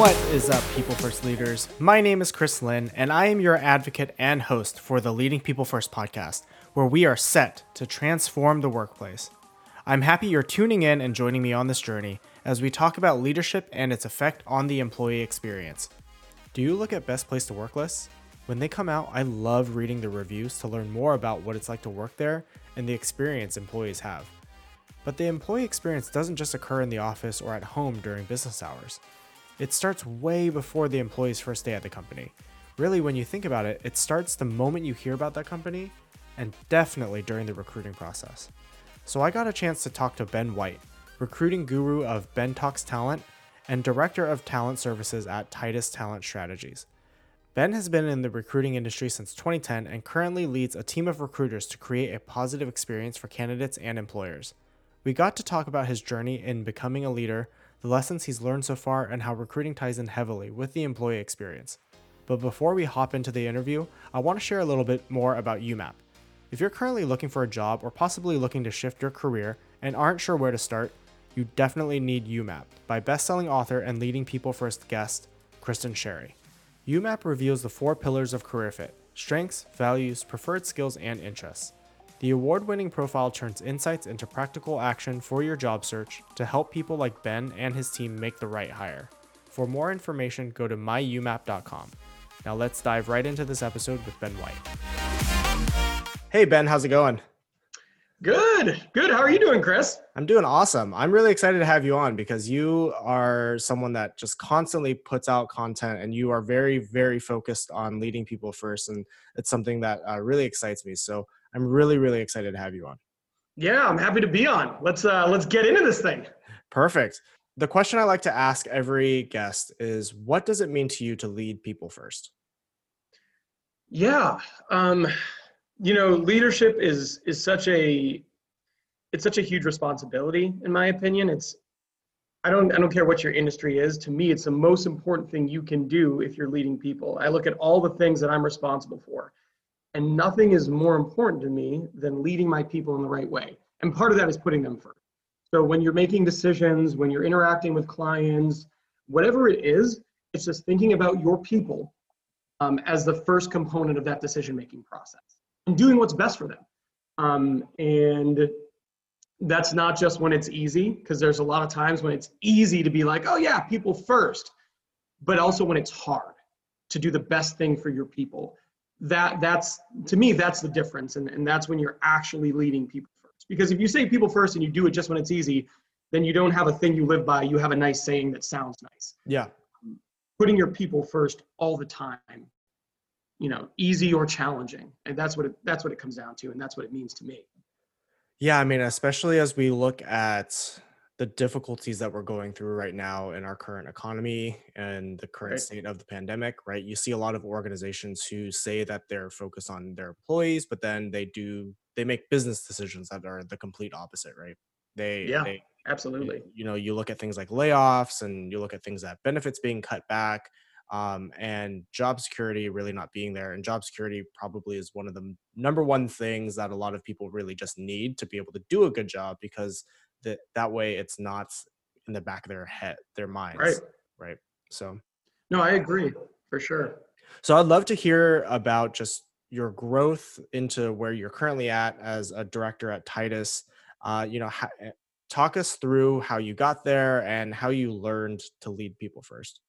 What is up, People First leaders? My name is Chris Lynn, and I am your advocate and host for the Leading People First podcast, where we are set to transform the workplace. I'm happy you're tuning in and joining me on this journey as we talk about leadership and its effect on the employee experience. Do you look at best place to work lists? When they come out, I love reading the reviews to learn more about what it's like to work there and the experience employees have. But the employee experience doesn't just occur in the office or at home during business hours. It starts way before the employee's first day at the company. Really, when you think about it, it starts the moment you hear about that company and definitely during the recruiting process. So I got a chance to talk to Ben White, recruiting guru of Ben Talks Talent and director of talent services at Titus Talent Strategies. Ben has been in the recruiting industry since 2010 and currently leads a team of recruiters to create a positive experience for candidates and employers. We got to talk about his journey in becoming a leader, the lessons he's learned so far, and how recruiting ties in heavily with the employee experience. But before we hop into the interview, I want to share a little bit more about YouMap. If you're currently looking for a job or possibly looking to shift your career and aren't sure where to start, you definitely need YouMap by best-selling author and leading people first guest Kristin Sherry. YouMap reveals the four pillars of career fit strengths, values, preferred skills, and interests. The award winning profile turns insights into practical action for your job search to help people like Ben and his team make the right hire. For more information, go to myumap.com. Now let's dive right into this episode with Ben White. Hey, Ben, how's it going? Good, good. How are you doing, Chris? I'm doing awesome. I'm really excited to have you on because you are someone that just constantly puts out content and you are very, very focused on leading people first. And it's something that uh, really excites me. So I'm really, really excited to have you on. Yeah, I'm happy to be on. Let's uh, let's get into this thing. Perfect. The question I like to ask every guest is, what does it mean to you to lead people first? Yeah, um, you know leadership is is such a it's such a huge responsibility in my opinion it's i don't i don't care what your industry is to me it's the most important thing you can do if you're leading people i look at all the things that i'm responsible for and nothing is more important to me than leading my people in the right way and part of that is putting them first so when you're making decisions when you're interacting with clients whatever it is it's just thinking about your people um, as the first component of that decision making process and doing what's best for them. Um, and that's not just when it's easy, because there's a lot of times when it's easy to be like, oh yeah, people first, but also when it's hard to do the best thing for your people. That that's to me, that's the difference. And, and that's when you're actually leading people first. Because if you say people first and you do it just when it's easy, then you don't have a thing you live by. You have a nice saying that sounds nice. Yeah. Putting your people first all the time you know easy or challenging and that's what it that's what it comes down to and that's what it means to me yeah i mean especially as we look at the difficulties that we're going through right now in our current economy and the current right. state of the pandemic right you see a lot of organizations who say that they're focused on their employees but then they do they make business decisions that are the complete opposite right they yeah they, absolutely you know you look at things like layoffs and you look at things that benefits being cut back um, and job security really not being there. And job security probably is one of the number one things that a lot of people really just need to be able to do a good job because that that way it's not in the back of their head, their minds. Right. Right. So. No, I agree for sure. So I'd love to hear about just your growth into where you're currently at as a director at Titus. Uh, you know, ha- eh, talk us through how you got there and how you learned to lead people first.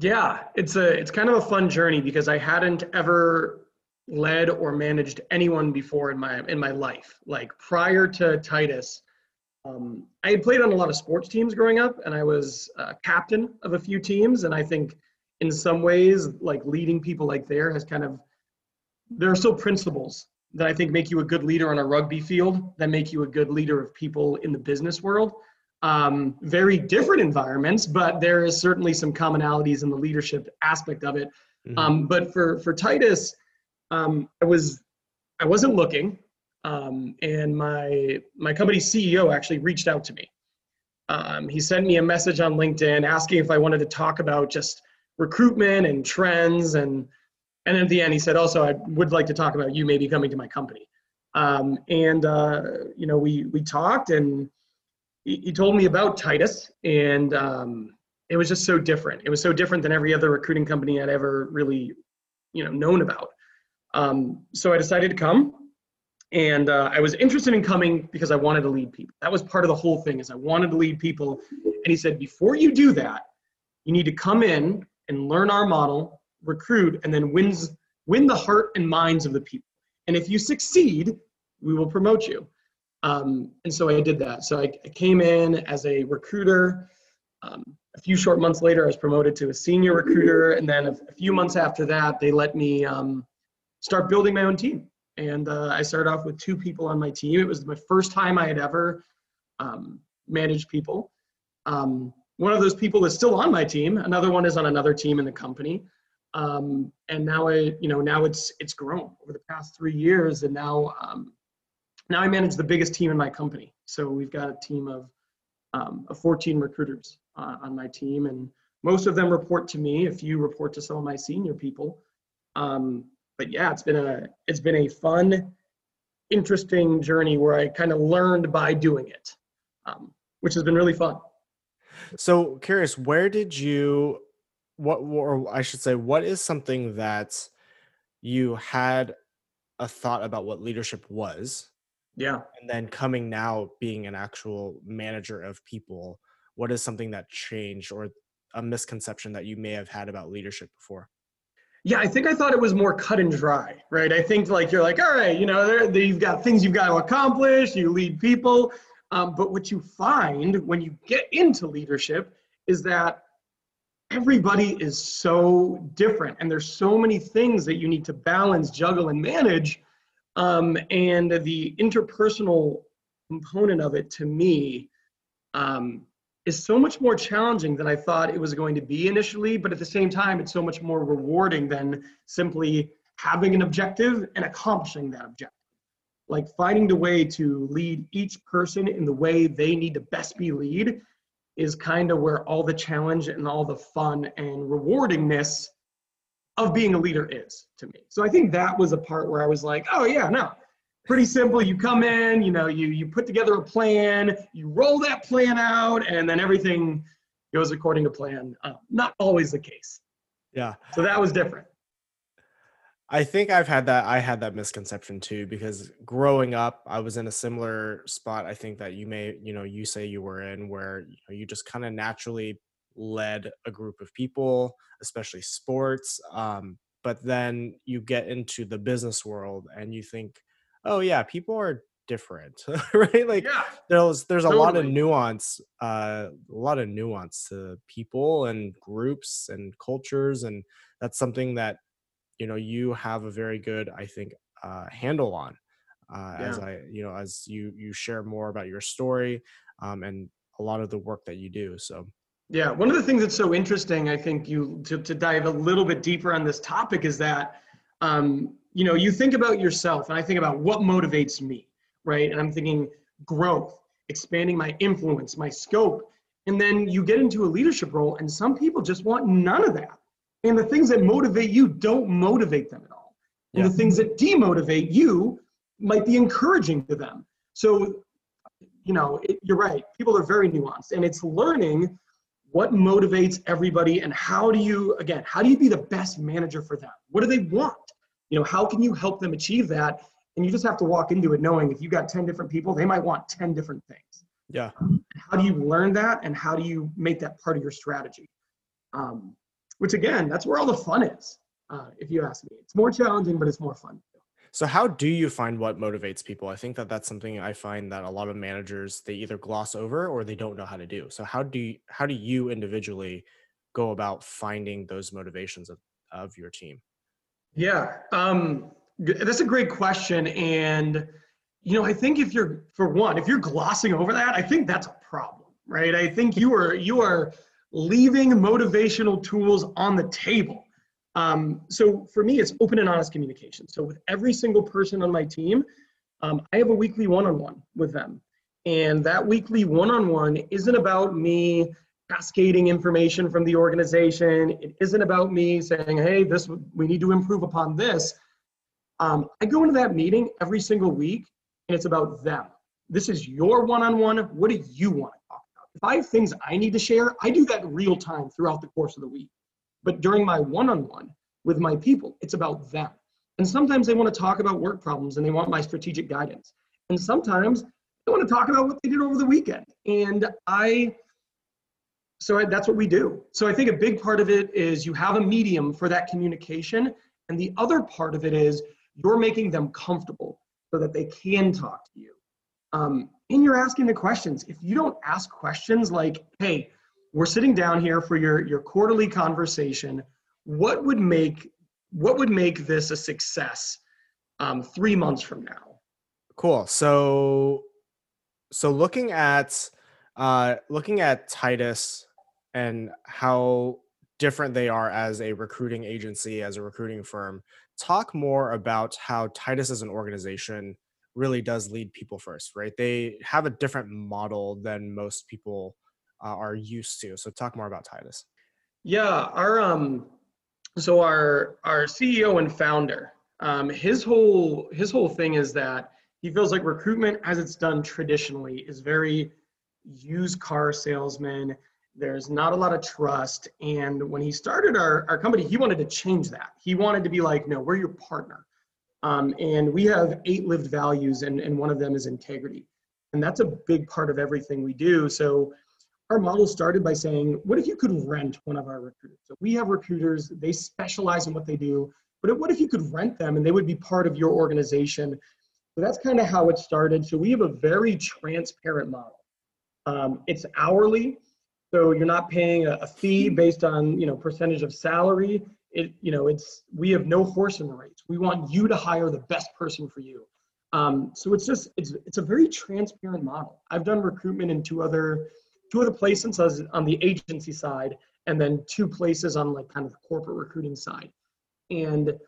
Yeah, it's a it's kind of a fun journey because I hadn't ever led or managed anyone before in my in my life. Like prior to Titus, um, I had played on a lot of sports teams growing up, and I was uh, captain of a few teams. And I think in some ways, like leading people like there has kind of there are still principles that I think make you a good leader on a rugby field that make you a good leader of people in the business world um, very different environments, but there is certainly some commonalities in the leadership aspect of it. Mm-hmm. Um, but for for Titus, um, I was I wasn't looking, um, and my my company CEO actually reached out to me. Um, he sent me a message on LinkedIn asking if I wanted to talk about just recruitment and trends, and and at the end he said also I would like to talk about you maybe coming to my company. Um, and uh, you know we we talked and he, he told me about Titus, and um, it was just so different. It was so different than every other recruiting company I'd ever really, you know, known about. Um, so I decided to come, and uh, I was interested in coming because I wanted to lead people. That was part of the whole thing. Is I wanted to lead people, and he said, before you do that, you need to come in and learn our model, recruit, and then wins win the heart and minds of the people. And if you succeed, we will promote you. Um, and so I did that. So I, I came in as a recruiter. Um, a few short months later, I was promoted to a senior recruiter. And then a, a few months after that, they let me um, start building my own team. And uh, I started off with two people on my team. It was my first time I had ever um, managed people. Um, one of those people is still on my team. Another one is on another team in the company. Um, and now I, you know, now it's it's grown over the past three years, and now um, now I manage the biggest team in my company. So we've got a team of um, of 14 recruiters uh, on my team, and most of them report to me. A few report to some of my senior people. Um, but yeah, it's been a it's been a fun, interesting journey where I kind of learned by doing it, um, which has been really fun. So curious, where did you what or I should say, what is something that you had a thought about what leadership was yeah. And then coming now being an actual manager of people, what is something that changed or a misconception that you may have had about leadership before? Yeah, I think I thought it was more cut and dry, right? I think like you're like, all right, you know, you've got things you've got to accomplish, you lead people. Um, but what you find when you get into leadership is that everybody is so different and there's so many things that you need to balance, juggle, and manage um, and the interpersonal component of it to me um, is so much more challenging than I thought it was going to be initially. But at the same time, it's so much more rewarding than simply having an objective and accomplishing that objective. Like finding the way to lead each person in the way they need to best be lead is kind of where all the challenge and all the fun and rewardingness of being a leader is to me. So I think that was a part where I was like, oh yeah, no, pretty simple. You come in, you know, you you put together a plan, you roll that plan out, and then everything goes according to plan. Uh, not always the case. Yeah. So that was different. I think I've had that. I had that misconception too because growing up, I was in a similar spot. I think that you may, you know, you say you were in where you, know, you just kind of naturally led a group of people, especially sports. Um, but then you get into the business world and you think, oh yeah, people are different, right? Like yeah, there's there's a lot of nuance, uh, a lot of nuance to people and groups and cultures, and that's something that you know you have a very good, I think, uh, handle on. Uh, yeah. As I, you know, as you you share more about your story um, and a lot of the work that you do. So yeah, one of the things that's so interesting, I think you to, to dive a little bit deeper on this topic is that um, you know you think about yourself, and I think about what motivates me, right? And I'm thinking growth, expanding my influence, my scope, and then you get into a leadership role, and some people just want none of that. And the things that motivate you don't motivate them at all, and yeah. the things that demotivate you might be encouraging to them. So, you know, it, you're right. People are very nuanced, and it's learning what motivates everybody and how do you again how do you be the best manager for them what do they want you know how can you help them achieve that and you just have to walk into it knowing if you got 10 different people they might want 10 different things yeah how do you learn that and how do you make that part of your strategy um, which again that's where all the fun is uh, if you ask me it's more challenging but it's more fun so how do you find what motivates people? I think that that's something I find that a lot of managers they either gloss over or they don't know how to do. So how do you, how do you individually go about finding those motivations of of your team? Yeah, um, that's a great question, and you know I think if you're for one, if you're glossing over that, I think that's a problem, right? I think you are you are leaving motivational tools on the table um, so for me, it's open and honest communication. So with every single person on my team, um, I have a weekly one-on-one with them. And that weekly one-on-one isn't about me cascading information from the organization. It isn't about me saying, hey, this we need to improve upon this. Um, I go into that meeting every single week and it's about them. This is your one-on-one. What do you want to talk about? if I have things I need to share, I do that real time throughout the course of the week. But during my one on one with my people, it's about them. And sometimes they want to talk about work problems and they want my strategic guidance. And sometimes they want to talk about what they did over the weekend. And I, so I, that's what we do. So I think a big part of it is you have a medium for that communication. And the other part of it is you're making them comfortable so that they can talk to you. Um, and you're asking the questions. If you don't ask questions like, hey, we're sitting down here for your, your quarterly conversation, what would make what would make this a success um, three months from now? Cool. So so looking at uh, looking at Titus and how different they are as a recruiting agency, as a recruiting firm, talk more about how Titus as an organization really does lead people first, right? They have a different model than most people uh, are used to. So talk more about Titus. Yeah, our um, so our our CEO and founder, um, his whole his whole thing is that he feels like recruitment, as it's done traditionally, is very used car salesman. There's not a lot of trust. And when he started our, our company, he wanted to change that. He wanted to be like, no, we're your partner. Um, and we have eight lived values, and, and one of them is integrity. And that's a big part of everything we do. So our model started by saying, what if you could rent one of our recruiters? So we have recruiters, they specialize in what they do, but what if you could rent them and they would be part of your organization? So that's kind of how it started. So we have a very transparent model. Um, it's hourly, so you're not paying a, fee based on you know percentage of salary. It you know it's we have no horse in the race. We want you to hire the best person for you. Um, so it's just it's it's a very transparent model. I've done recruitment in two other two other places on the agency side, and then two places on like kind of the corporate recruiting side. And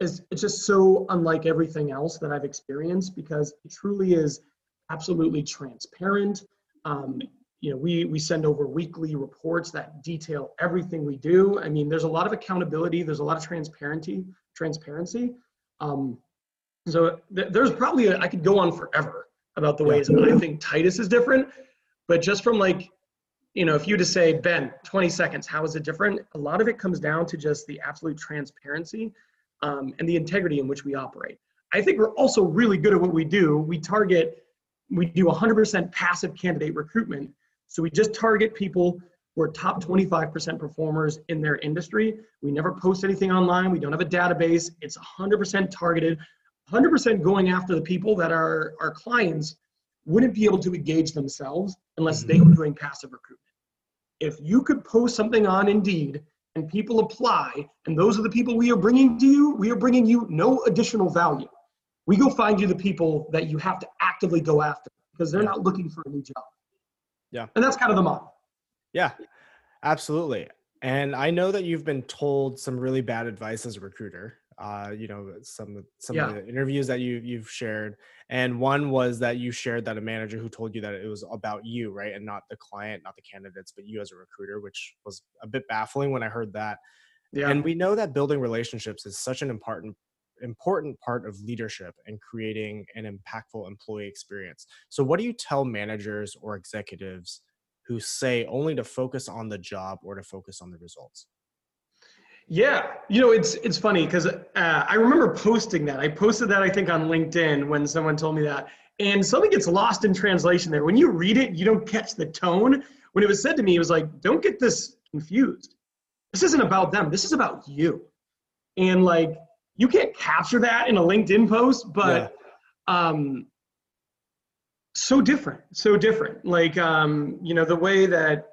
it's, it's just so unlike everything else that I've experienced because it truly is absolutely transparent. Um, you know, we, we send over weekly reports that detail everything we do. I mean, there's a lot of accountability. There's a lot of transparency, transparency. Um, so th- there's probably, a, I could go on forever about the ways I think Titus is different, but just from like, you know, if you just say, Ben, 20 seconds, how is it different? A lot of it comes down to just the absolute transparency um, and the integrity in which we operate. I think we're also really good at what we do. We target, we do 100% passive candidate recruitment. So we just target people who are top 25% performers in their industry. We never post anything online. We don't have a database. It's 100% targeted, 100% going after the people that are our clients wouldn't be able to engage themselves unless they were mm-hmm. doing passive recruitment. If you could post something on Indeed and people apply, and those are the people we are bringing to you, we are bringing you no additional value. We go find you the people that you have to actively go after because they're not looking for a new job. Yeah. And that's kind of the model. Yeah, absolutely. And I know that you've been told some really bad advice as a recruiter. Uh, you know, some some yeah. of the interviews that you you've shared, and one was that you shared that a manager who told you that it was about you, right, and not the client, not the candidates, but you as a recruiter, which was a bit baffling when I heard that. Yeah. And we know that building relationships is such an important important part of leadership and creating an impactful employee experience. So what do you tell managers or executives who say only to focus on the job or to focus on the results? Yeah, you know it's it's funny because uh, I remember posting that. I posted that I think on LinkedIn when someone told me that, and something gets lost in translation there. When you read it, you don't catch the tone. When it was said to me, it was like, "Don't get this confused. This isn't about them. This is about you." And like, you can't capture that in a LinkedIn post, but yeah. um, so different, so different. Like, um, you know, the way that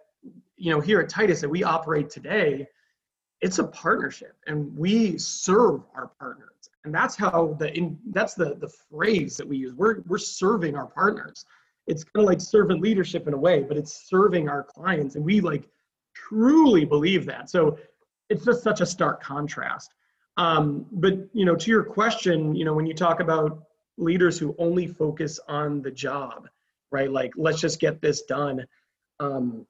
you know here at Titus that we operate today it's a partnership and we serve our partners. And that's how the in, that's the the phrase that we use. We're we're serving our partners. It's kind of like servant leadership in a way but it's serving our clients and we like truly believe that. So it's just such a stark contrast um, but you know to your question you know when you talk about leaders who only focus on the job right like let's just get this done um,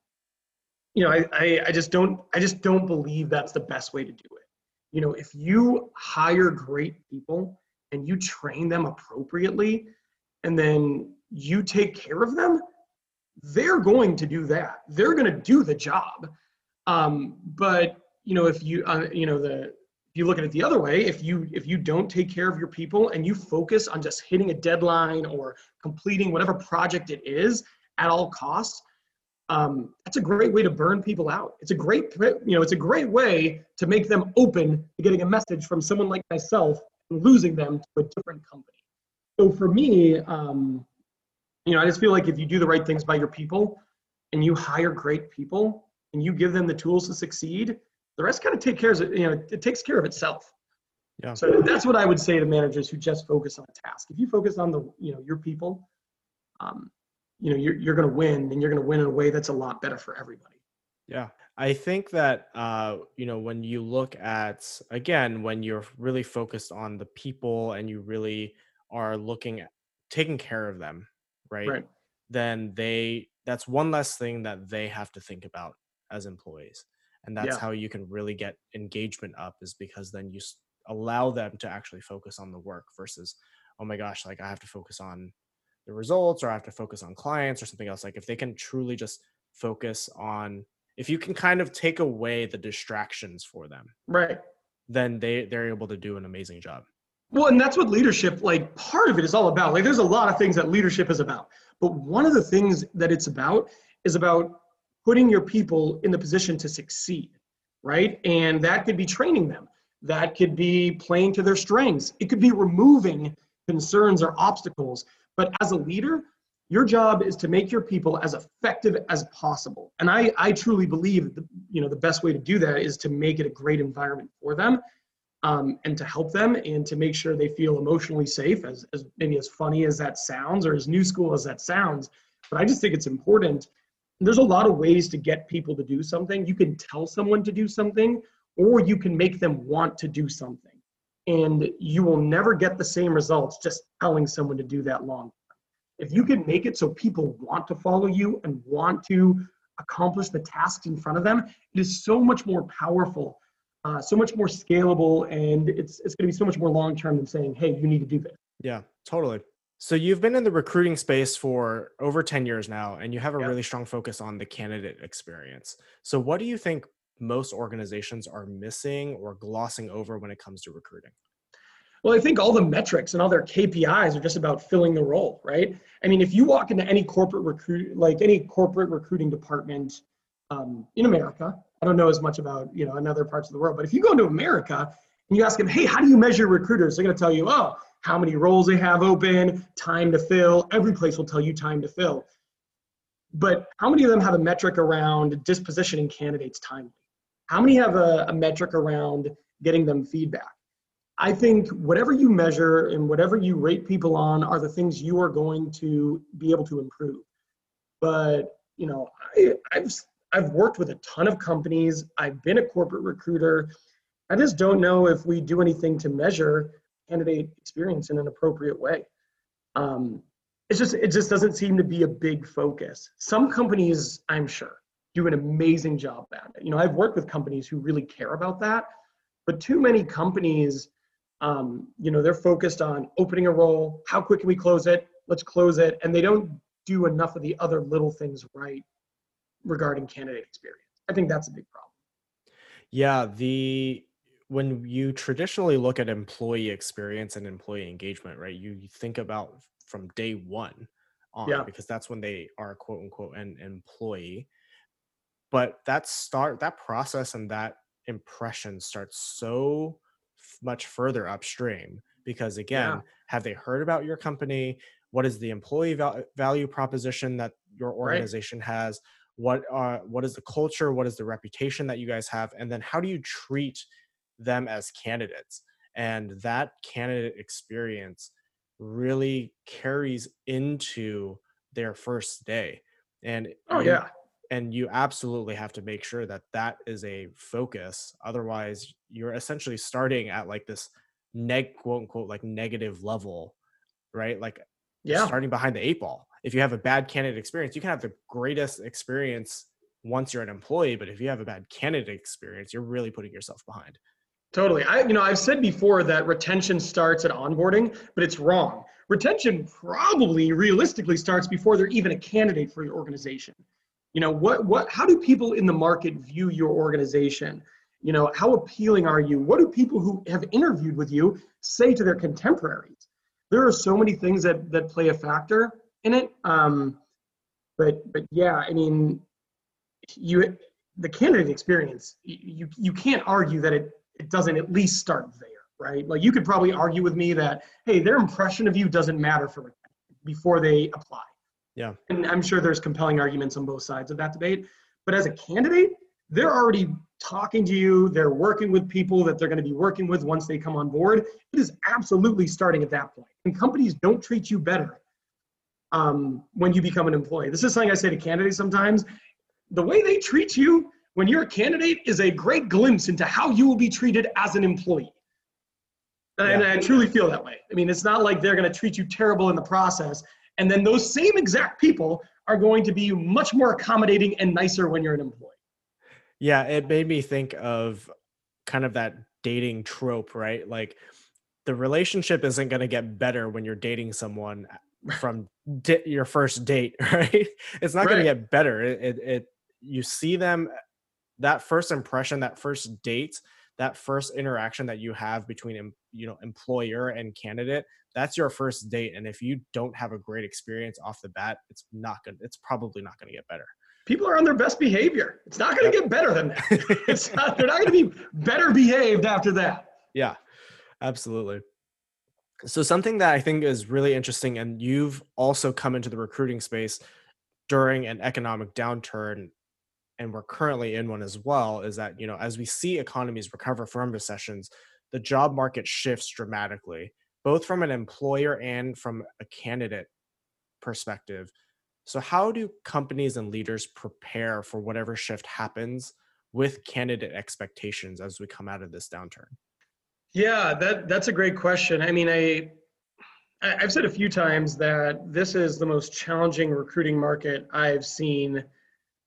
you know, I, I, I just don't I just don't believe that's the best way to do it. You know, if you hire great people and you train them appropriately and then you take care of them, they're going to do that. They're going to do the job. Um, but you know, if you uh, you know the you look at it the other way, if you if you don't take care of your people and you focus on just hitting a deadline or completing whatever project it is at all costs, um, that's a great way to burn people out. It's a great you know it's a great way to make them open to getting a message from someone like myself and losing them to a different company. So for me, um, you know, I just feel like if you do the right things by your people and you hire great people and you give them the tools to succeed, the rest kind of take care of it, you know, it takes care of itself. Yeah. So that's what I would say to managers who just focus on a task. If you focus on the, you know, your people, um, you know, you're, you're going to win and you're going to win in a way that's a lot better for everybody. Yeah. I think that, uh, you know, when you look at, again, when you're really focused on the people and you really are looking at taking care of them right? right? Then they that's one less thing that they have to think about as employees. And that's yeah. how you can really get engagement up is because then you allow them to actually focus on the work versus oh my gosh, like I have to focus on the results or I have to focus on clients or something else. Like if they can truly just focus on if you can kind of take away the distractions for them. Right. Then they they're able to do an amazing job. Well, and that's what leadership, like part of it is all about. Like there's a lot of things that leadership is about. But one of the things that it's about is about putting your people in the position to succeed, right? And that could be training them. That could be playing to their strengths. It could be removing concerns or obstacles. But as a leader, your job is to make your people as effective as possible. And I, I truly believe the, you know the best way to do that is to make it a great environment for them um, and to help them and to make sure they feel emotionally safe as, as maybe as funny as that sounds or as new school as that sounds but i just think it's important there's a lot of ways to get people to do something. You can tell someone to do something or you can make them want to do something. And you will never get the same results just telling someone to do that long. If you can make it so people want to follow you and want to accomplish the tasks in front of them it is so much more powerful uh, so much more scalable and it's it's going to be so much more long term than saying hey you need to do this. Yeah totally so you've been in the recruiting space for over 10 years now and you have a yeah. really strong focus on the candidate experience so what do you think most organizations are missing or glossing over when it comes to recruiting well, I think all the metrics and all their KPIs are just about filling the role, right? I mean, if you walk into any corporate recruit, like any corporate recruiting department um, in America, I don't know as much about you know in other parts of the world, but if you go into America and you ask them, hey, how do you measure recruiters? They're going to tell you, oh, how many roles they have open, time to fill. Every place will tell you time to fill. But how many of them have a metric around dispositioning candidates timely? How many have a, a metric around getting them feedback? I think whatever you measure and whatever you rate people on are the things you are going to be able to improve. But you know, I, I've I've worked with a ton of companies. I've been a corporate recruiter. I just don't know if we do anything to measure candidate experience in an appropriate way. Um, it's just it just doesn't seem to be a big focus. Some companies, I'm sure, do an amazing job at it. You know, I've worked with companies who really care about that, but too many companies, um, you know, they're focused on opening a role. How quick can we close it? Let's close it, and they don't do enough of the other little things right regarding candidate experience. I think that's a big problem. Yeah, the when you traditionally look at employee experience and employee engagement, right? You think about from day one on yeah. because that's when they are quote unquote an employee. But that start that process and that impression starts so much further upstream because again, yeah. have they heard about your company? What is the employee val- value proposition that your organization right. has? what are what is the culture what is the reputation that you guys have and then how do you treat them as candidates and that candidate experience really carries into their first day and oh you, yeah. and you absolutely have to make sure that that is a focus otherwise you're essentially starting at like this neg quote unquote like negative level right? Like yeah. starting behind the eight ball. If you have a bad candidate experience, you can have the greatest experience once you're an employee, but if you have a bad candidate experience, you're really putting yourself behind. Totally. I, you know, I've said before that retention starts at onboarding, but it's wrong. Retention probably realistically starts before they're even a candidate for your organization. You know, what, what, how do people in the market view your organization? You know, how appealing are you? What do people who have interviewed with you say to their contemporaries? There are so many things that, that play a factor in it. Um, but, but yeah, I mean, you, the candidate experience, you, you can't argue that it it doesn't at least start there, right? Like you could probably argue with me that, hey, their impression of you doesn't matter for before they apply. Yeah. And I'm sure there's compelling arguments on both sides of that debate. But as a candidate, they're already talking to you, they're working with people that they're going to be working with once they come on board. It is absolutely starting at that point. And companies don't treat you better um, when you become an employee. This is something I say to candidates sometimes. The way they treat you when you're a candidate is a great glimpse into how you will be treated as an employee. And yeah. I truly feel that way. I mean, it's not like they're going to treat you terrible in the process. And then those same exact people are going to be much more accommodating and nicer when you're an employee. Yeah, it made me think of kind of that dating trope, right? Like the relationship isn't going to get better when you're dating someone from di- your first date, right? It's not right. going to get better. It, it, it you see them that first impression, that first date, that first interaction that you have between you know employer and candidate, that's your first date. And if you don't have a great experience off the bat, it's not gonna. It's probably not gonna get better. People are on their best behavior. It's not going to get better than that. it's not, they're not going to be better behaved after that. Yeah, absolutely. So something that I think is really interesting, and you've also come into the recruiting space during an economic downturn and we're currently in one as well, is that, you know, as we see economies recover from recessions, the job market shifts dramatically, both from an employer and from a candidate perspective. So, how do companies and leaders prepare for whatever shift happens with candidate expectations as we come out of this downturn? Yeah, that that's a great question. I mean, I I've said a few times that this is the most challenging recruiting market I've seen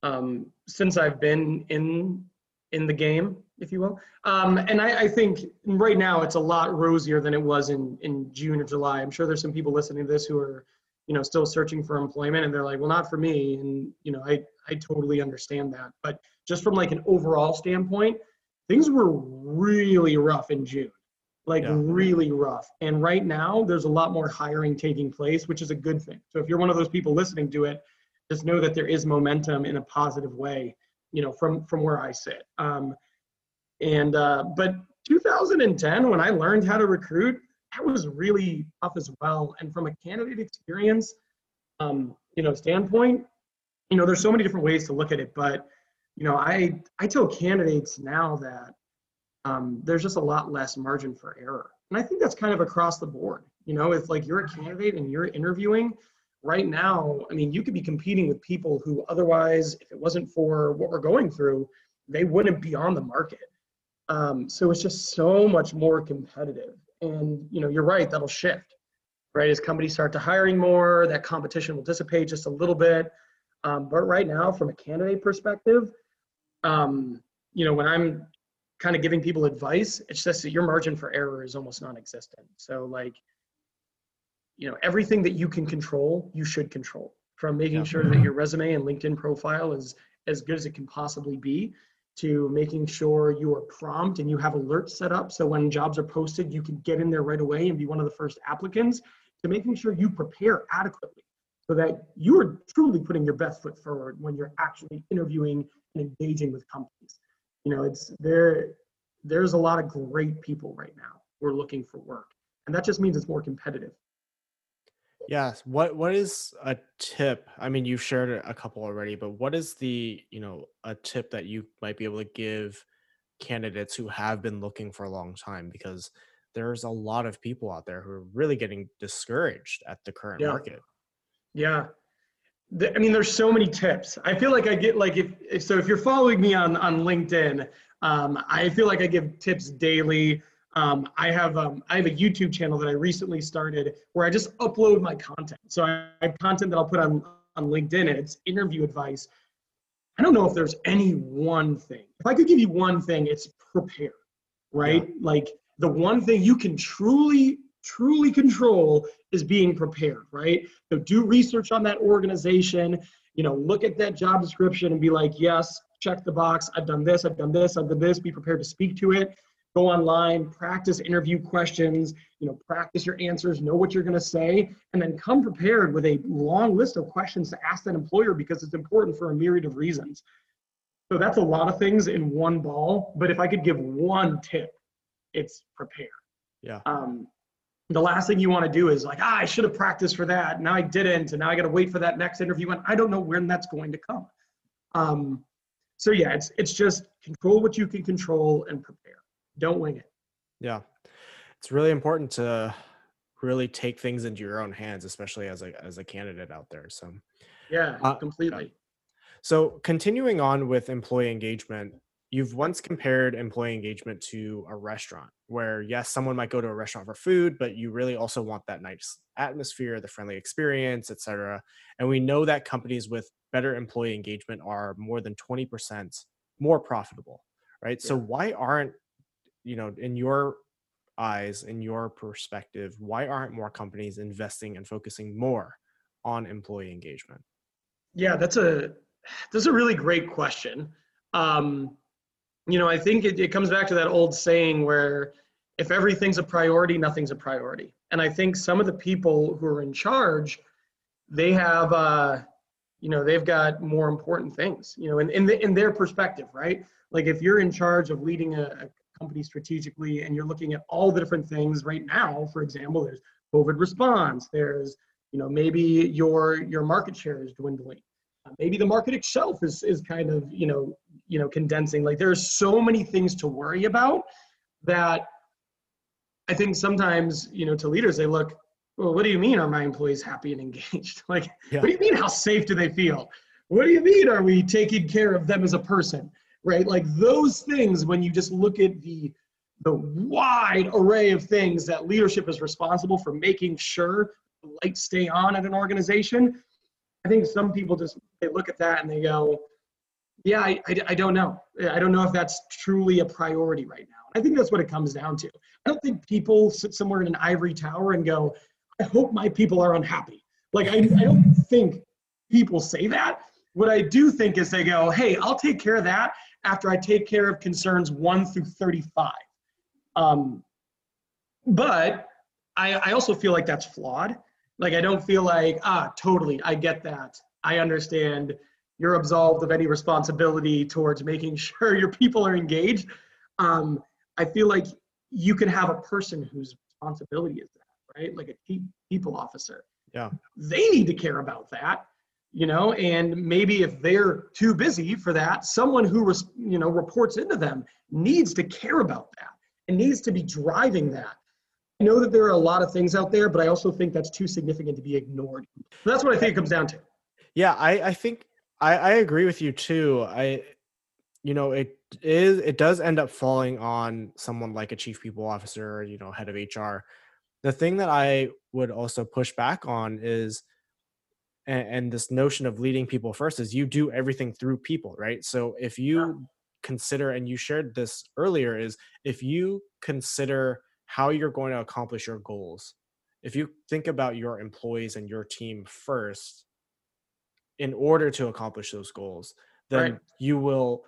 um, since I've been in in the game, if you will. Um, and I, I, think right now it's a lot rosier than it was in in June or July. I'm sure there's some people listening to this who are, you know, still searching for employment, and they're like, well, not for me. And you know, I I totally understand that. But just from like an overall standpoint, things were really rough in June. Like yeah. really rough. And right now, there's a lot more hiring taking place, which is a good thing. So if you're one of those people listening to it, just know that there is momentum in a positive way, you know, from from where I sit. Um, and uh, but 2010, when I learned how to recruit, that was really tough as well. And from a candidate experience, um, you know, standpoint, you know, there's so many different ways to look at it, but you know, I I tell candidates now that um, there's just a lot less margin for error, and I think that's kind of across the board. You know, if like you're a candidate and you're interviewing, right now, I mean, you could be competing with people who otherwise, if it wasn't for what we're going through, they wouldn't be on the market. Um, so it's just so much more competitive. And you know, you're right, that'll shift, right? As companies start to hiring more, that competition will dissipate just a little bit. Um, but right now, from a candidate perspective, um, you know, when I'm kind of giving people advice, it's just that your margin for error is almost non-existent. So like you know everything that you can control you should control. From making yeah. sure that your resume and linkedin profile is as good as it can possibly be to making sure you are prompt and you have alerts set up so when jobs are posted you can get in there right away and be one of the first applicants to making sure you prepare adequately so that you are truly putting your best foot forward when you're actually interviewing and engaging with companies. You know it's there there's a lot of great people right now who are looking for work and that just means it's more competitive Yes. What what is a tip? I mean, you've shared a couple already, but what is the, you know, a tip that you might be able to give candidates who have been looking for a long time because there's a lot of people out there who are really getting discouraged at the current yeah. market. Yeah. I mean, there's so many tips. I feel like I get like if, if so if you're following me on on LinkedIn, um, I feel like I give tips daily um, I have um, I have a YouTube channel that I recently started where I just upload my content. So I have content that I'll put on on LinkedIn, and it's interview advice. I don't know if there's any one thing. If I could give you one thing, it's prepare. right? Yeah. Like the one thing you can truly, truly control is being prepared, right? So do research on that organization, you know, look at that job description and be like, yes, check the box. I've done this, I've done this, I've done this. Be prepared to speak to it. Go online, practice interview questions, you know, practice your answers, know what you're going to say, and then come prepared with a long list of questions to ask that employer because it's important for a myriad of reasons. So that's a lot of things in one ball. But if I could give one tip, it's prepare. Yeah. Um, the last thing you want to do is like, ah, I should have practiced for that. Now I didn't, and now I got to wait for that next interview, and I don't know when that's going to come. Um, so yeah, it's it's just control what you can control and prepare. Don't wing it. Yeah, it's really important to really take things into your own hands, especially as a as a candidate out there. So yeah, uh, completely. So continuing on with employee engagement, you've once compared employee engagement to a restaurant where yes someone might go to a restaurant for food but you really also want that nice atmosphere the friendly experience etc and we know that companies with better employee engagement are more than 20% more profitable right yeah. so why aren't you know in your eyes in your perspective why aren't more companies investing and focusing more on employee engagement? Yeah that's a that's a really great question. Um, you know i think it, it comes back to that old saying where if everything's a priority nothing's a priority. And i think some of the people who are in charge they have uh, you know they've got more important things you know in in, the, in their perspective right? Like if you're in charge of leading a, a company strategically and you're looking at all the different things right now for example there's covid response there's you know maybe your your market share is dwindling uh, maybe the market itself is is kind of you know you know condensing like there's so many things to worry about that i think sometimes you know to leaders they look well, what do you mean are my employees happy and engaged? like, yeah. what do you mean how safe do they feel? What do you mean are we taking care of them as a person? Right? Like those things, when you just look at the the wide array of things that leadership is responsible for making sure the lights stay on at an organization, I think some people just they look at that and they go, yeah, I, I, I don't know. I don't know if that's truly a priority right now. I think that's what it comes down to. I don't think people sit somewhere in an ivory tower and go, I hope my people are unhappy. Like, I, I don't think people say that. What I do think is they go, hey, I'll take care of that after I take care of concerns 1 through 35. Um, but I, I also feel like that's flawed. Like, I don't feel like, ah, totally, I get that. I understand you're absolved of any responsibility towards making sure your people are engaged. Um, I feel like you can have a person whose responsibility is that right? Like a people officer. Yeah. They need to care about that, you know, and maybe if they're too busy for that, someone who, you know, reports into them needs to care about that and needs to be driving that. I know that there are a lot of things out there, but I also think that's too significant to be ignored. That's what I think it comes down to. Yeah, I, I think I, I agree with you too. I, you know, it is it does end up falling on someone like a chief people officer, you know, head of HR, the thing that I would also push back on is and, and, this notion of leading people first is you do everything through people, right? So if you consider and you shared this earlier is if you consider how you're going to accomplish your goals, if you think about your employees and your team first in order to accomplish those goals, then right. you will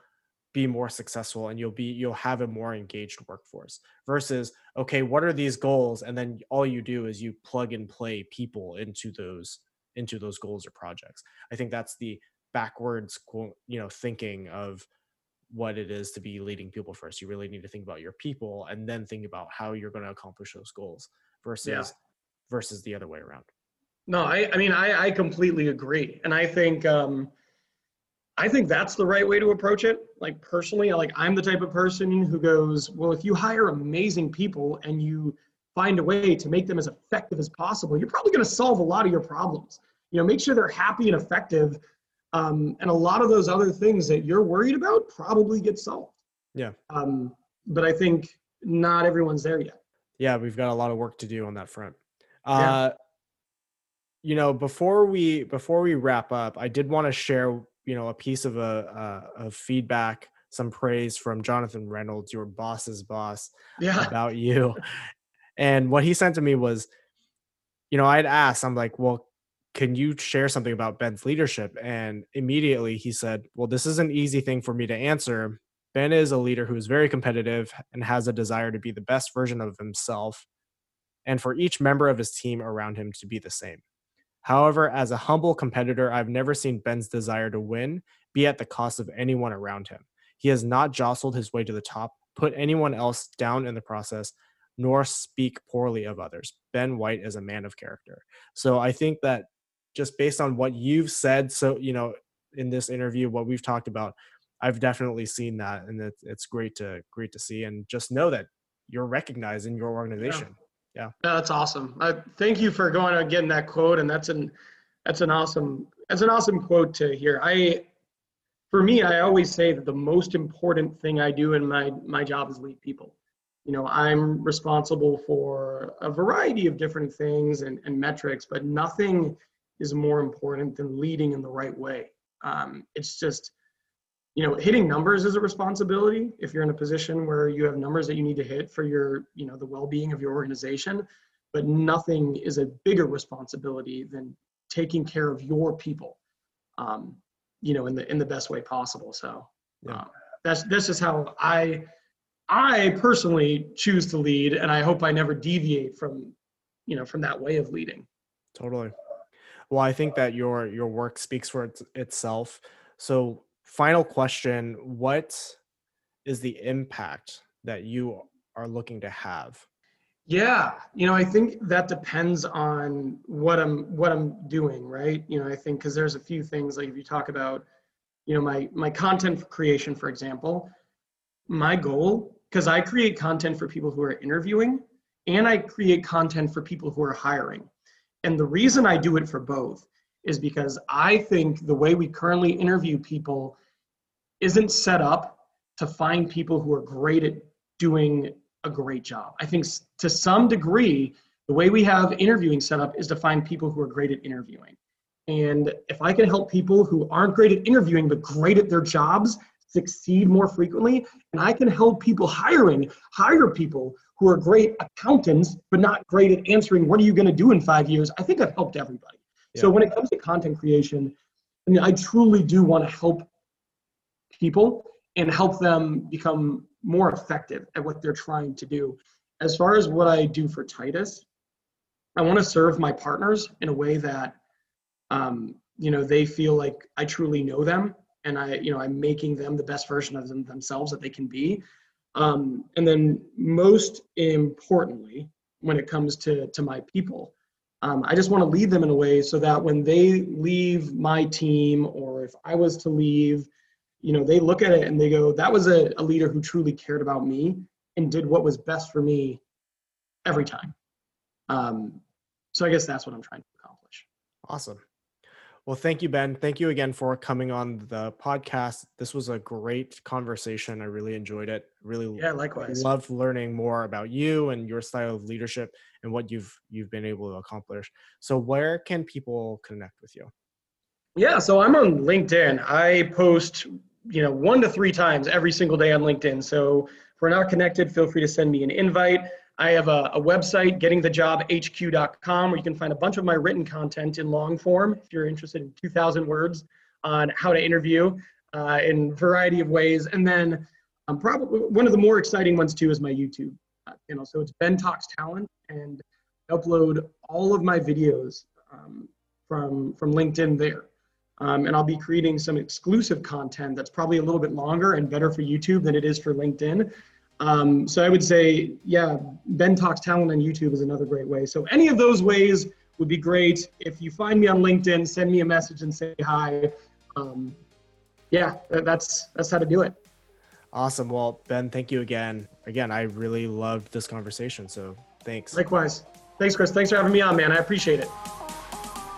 be more successful and you'll be you'll have a more engaged workforce versus okay what are these goals and then all you do is you plug and play people into those into those goals or projects i think that's the backwards you know thinking of what it is to be leading people first you really need to think about your people and then think about how you're going to accomplish those goals versus yeah. versus the other way around no i i mean i i completely agree and i think um I think that's the right way to approach it. Like personally, like I'm the type of person who goes, well, if you hire amazing people and you find a way to make them as effective as possible, you're probably going to solve a lot of your problems. You know, make sure they're happy and effective, um, and a lot of those other things that you're worried about probably get solved. Yeah. Um, but I think not everyone's there yet. Yeah, we've got a lot of work to do on that front. Uh, yeah. You know, before we before we wrap up, I did want to share you know a piece of a uh, of feedback some praise from Jonathan Reynolds, your boss's boss, yeah. about you. And what he sent to me was, you know, I'd asked, I'm like, well, can you share something about Ben's leadership? And immediately he said, well, this is an easy thing for me to answer. Ben is a leader who is very competitive and has a desire to be the best version of himself, and for each member of his team around him to be the same. However, as a humble competitor, I've never seen Ben's desire to win be at the cost of anyone around him. He has not jostled his way to the top, put anyone else down in the process, nor speak poorly of others. Ben White is a man of character. So I think that just based on what you've said, so you know, in this interview, what we've talked about, I've definitely seen that, and it's, it's great to great to see, and just know that you're recognized in your organization. Yeah, yeah. that's awesome. Uh, thank you for going and getting that quote, and that's an that's an awesome that's an awesome quote to hear. I for me, I always say that the most important thing I do in my my job is lead people. You know, I'm responsible for a variety of different things and, and metrics, but nothing is more important than leading in the right way. Um, it's just, you know, hitting numbers is a responsibility if you're in a position where you have numbers that you need to hit for your, you know, the well-being of your organization. But nothing is a bigger responsibility than taking care of your people, um, you know, in the in the best way possible. So yeah. uh, that's this is how I I personally choose to lead, and I hope I never deviate from, you know, from that way of leading. Totally. Well, I think that your your work speaks for it, itself. So, final question: What is the impact that you are looking to have? Yeah, you know, I think that depends on what I'm what I'm doing, right? You know, I think because there's a few things like if you talk about, you know, my my content creation, for example, my goal because I create content for people who are interviewing and I create content for people who are hiring. And the reason I do it for both is because I think the way we currently interview people isn't set up to find people who are great at doing a great job. I think to some degree, the way we have interviewing set up is to find people who are great at interviewing. And if I can help people who aren't great at interviewing but great at their jobs succeed more frequently, and I can help people hiring hire people who are great accountants but not great at answering what are you going to do in five years? I think i've helped everybody. Yeah. so when it comes to content creation i mean i truly do want to help people and help them become more effective at what they're trying to do. As far as what i do for titus i want to serve my partners in a way that um, you know they feel like i truly know them and i you know i'm making them the best version of them themselves that they can be um, and then most importantly, when it comes to, to my people, um, I just want to lead them in a way so that when they leave my team or if I was to leave, you know, they look at it and they go, that was a, a leader who truly cared about me and did what was best for me every time. Um, so I guess that's what I'm trying to accomplish. Awesome. Well, thank you, Ben. Thank you again for coming on the podcast. This was a great conversation. I really enjoyed it. Really, yeah, likewise. Love learning more about you and your style of leadership and what you've you've been able to accomplish. So, where can people connect with you? Yeah, so I'm on LinkedIn. I post, you know, one to three times every single day on LinkedIn. So, if we're not connected, feel free to send me an invite. I have a, a, website, gettingthejobhq.com, where you can find a bunch of my written content in long form if you're interested in 2,000 words on how to interview uh, in a variety of ways. And then um, probably one of the more exciting ones too is my YouTube uh, channel. So it's Ben Talks Talent, and I upload all of my videos um, from from LinkedIn there. Um, and I'll be creating some exclusive content that's probably a little bit longer and better for YouTube than it is for LinkedIn. Um, so I would say, yeah, Ben Talks Talent on YouTube is another great way. So any of those ways would be great. If you find me on LinkedIn, send me a message and say hi. Um, yeah, that's that's how to do it. Awesome. Well, Ben, thank you again. Again, I really loved this conversation. So thanks. Likewise. Thanks, Chris. Thanks for having me on, man. I appreciate it.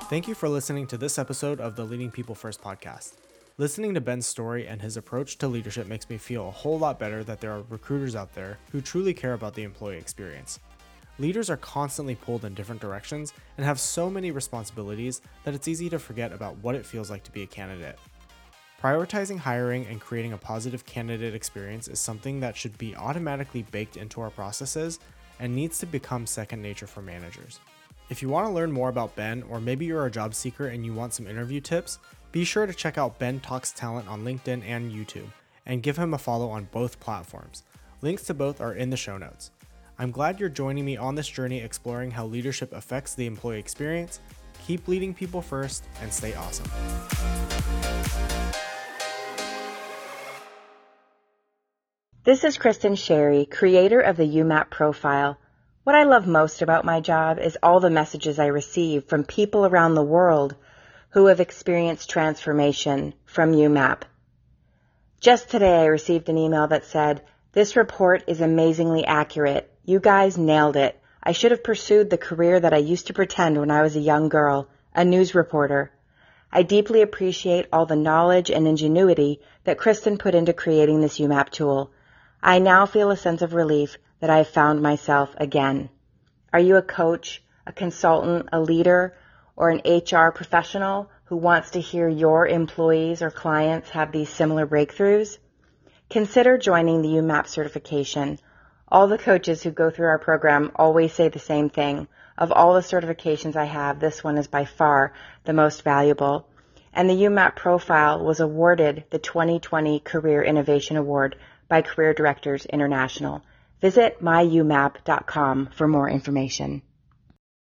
Thank you for listening to this episode of the Leading People First podcast. Listening to Ben's story and his approach to leadership makes me feel a whole lot better that there are recruiters out there who truly care about the employee experience. Leaders are constantly pulled in different directions and have so many responsibilities that it's easy to forget about what it feels like to be a candidate. Prioritizing hiring and creating a positive candidate experience is something that should be automatically baked into our processes and needs to become second nature for managers. If you want to learn more about Ben, or maybe you're a job seeker and you want some interview tips, be sure to check out Ben Talks Talent on LinkedIn and YouTube, and give him a follow on both platforms. Links to both are in the show notes. I'm glad you're joining me on this journey exploring how leadership affects the employee experience. Keep leading people first and stay awesome. This is Kristin Sherry, creator of the YouMap profile. What I love most about my job is all the messages I receive from people around the world who have experienced transformation from YouMap. Just today I received an email that said, this report is amazingly accurate. You guys nailed it. I should have pursued the career that I used to pretend when I was a young girl, a news reporter. I deeply appreciate all the knowledge and ingenuity that Kristin put into creating this YouMap tool. I now feel a sense of relief that I have found myself again. Are you a coach, a consultant, a leader, or an HR professional who wants to hear your employees or clients have these similar breakthroughs? Consider joining the YouMap certification. All the coaches who go through our program always say the same thing. Of all the certifications I have, this one is by far the most valuable. And the YouMap profile was awarded the 2020 Career Innovation Award by Career Directors International. Visit myumap.com for more information.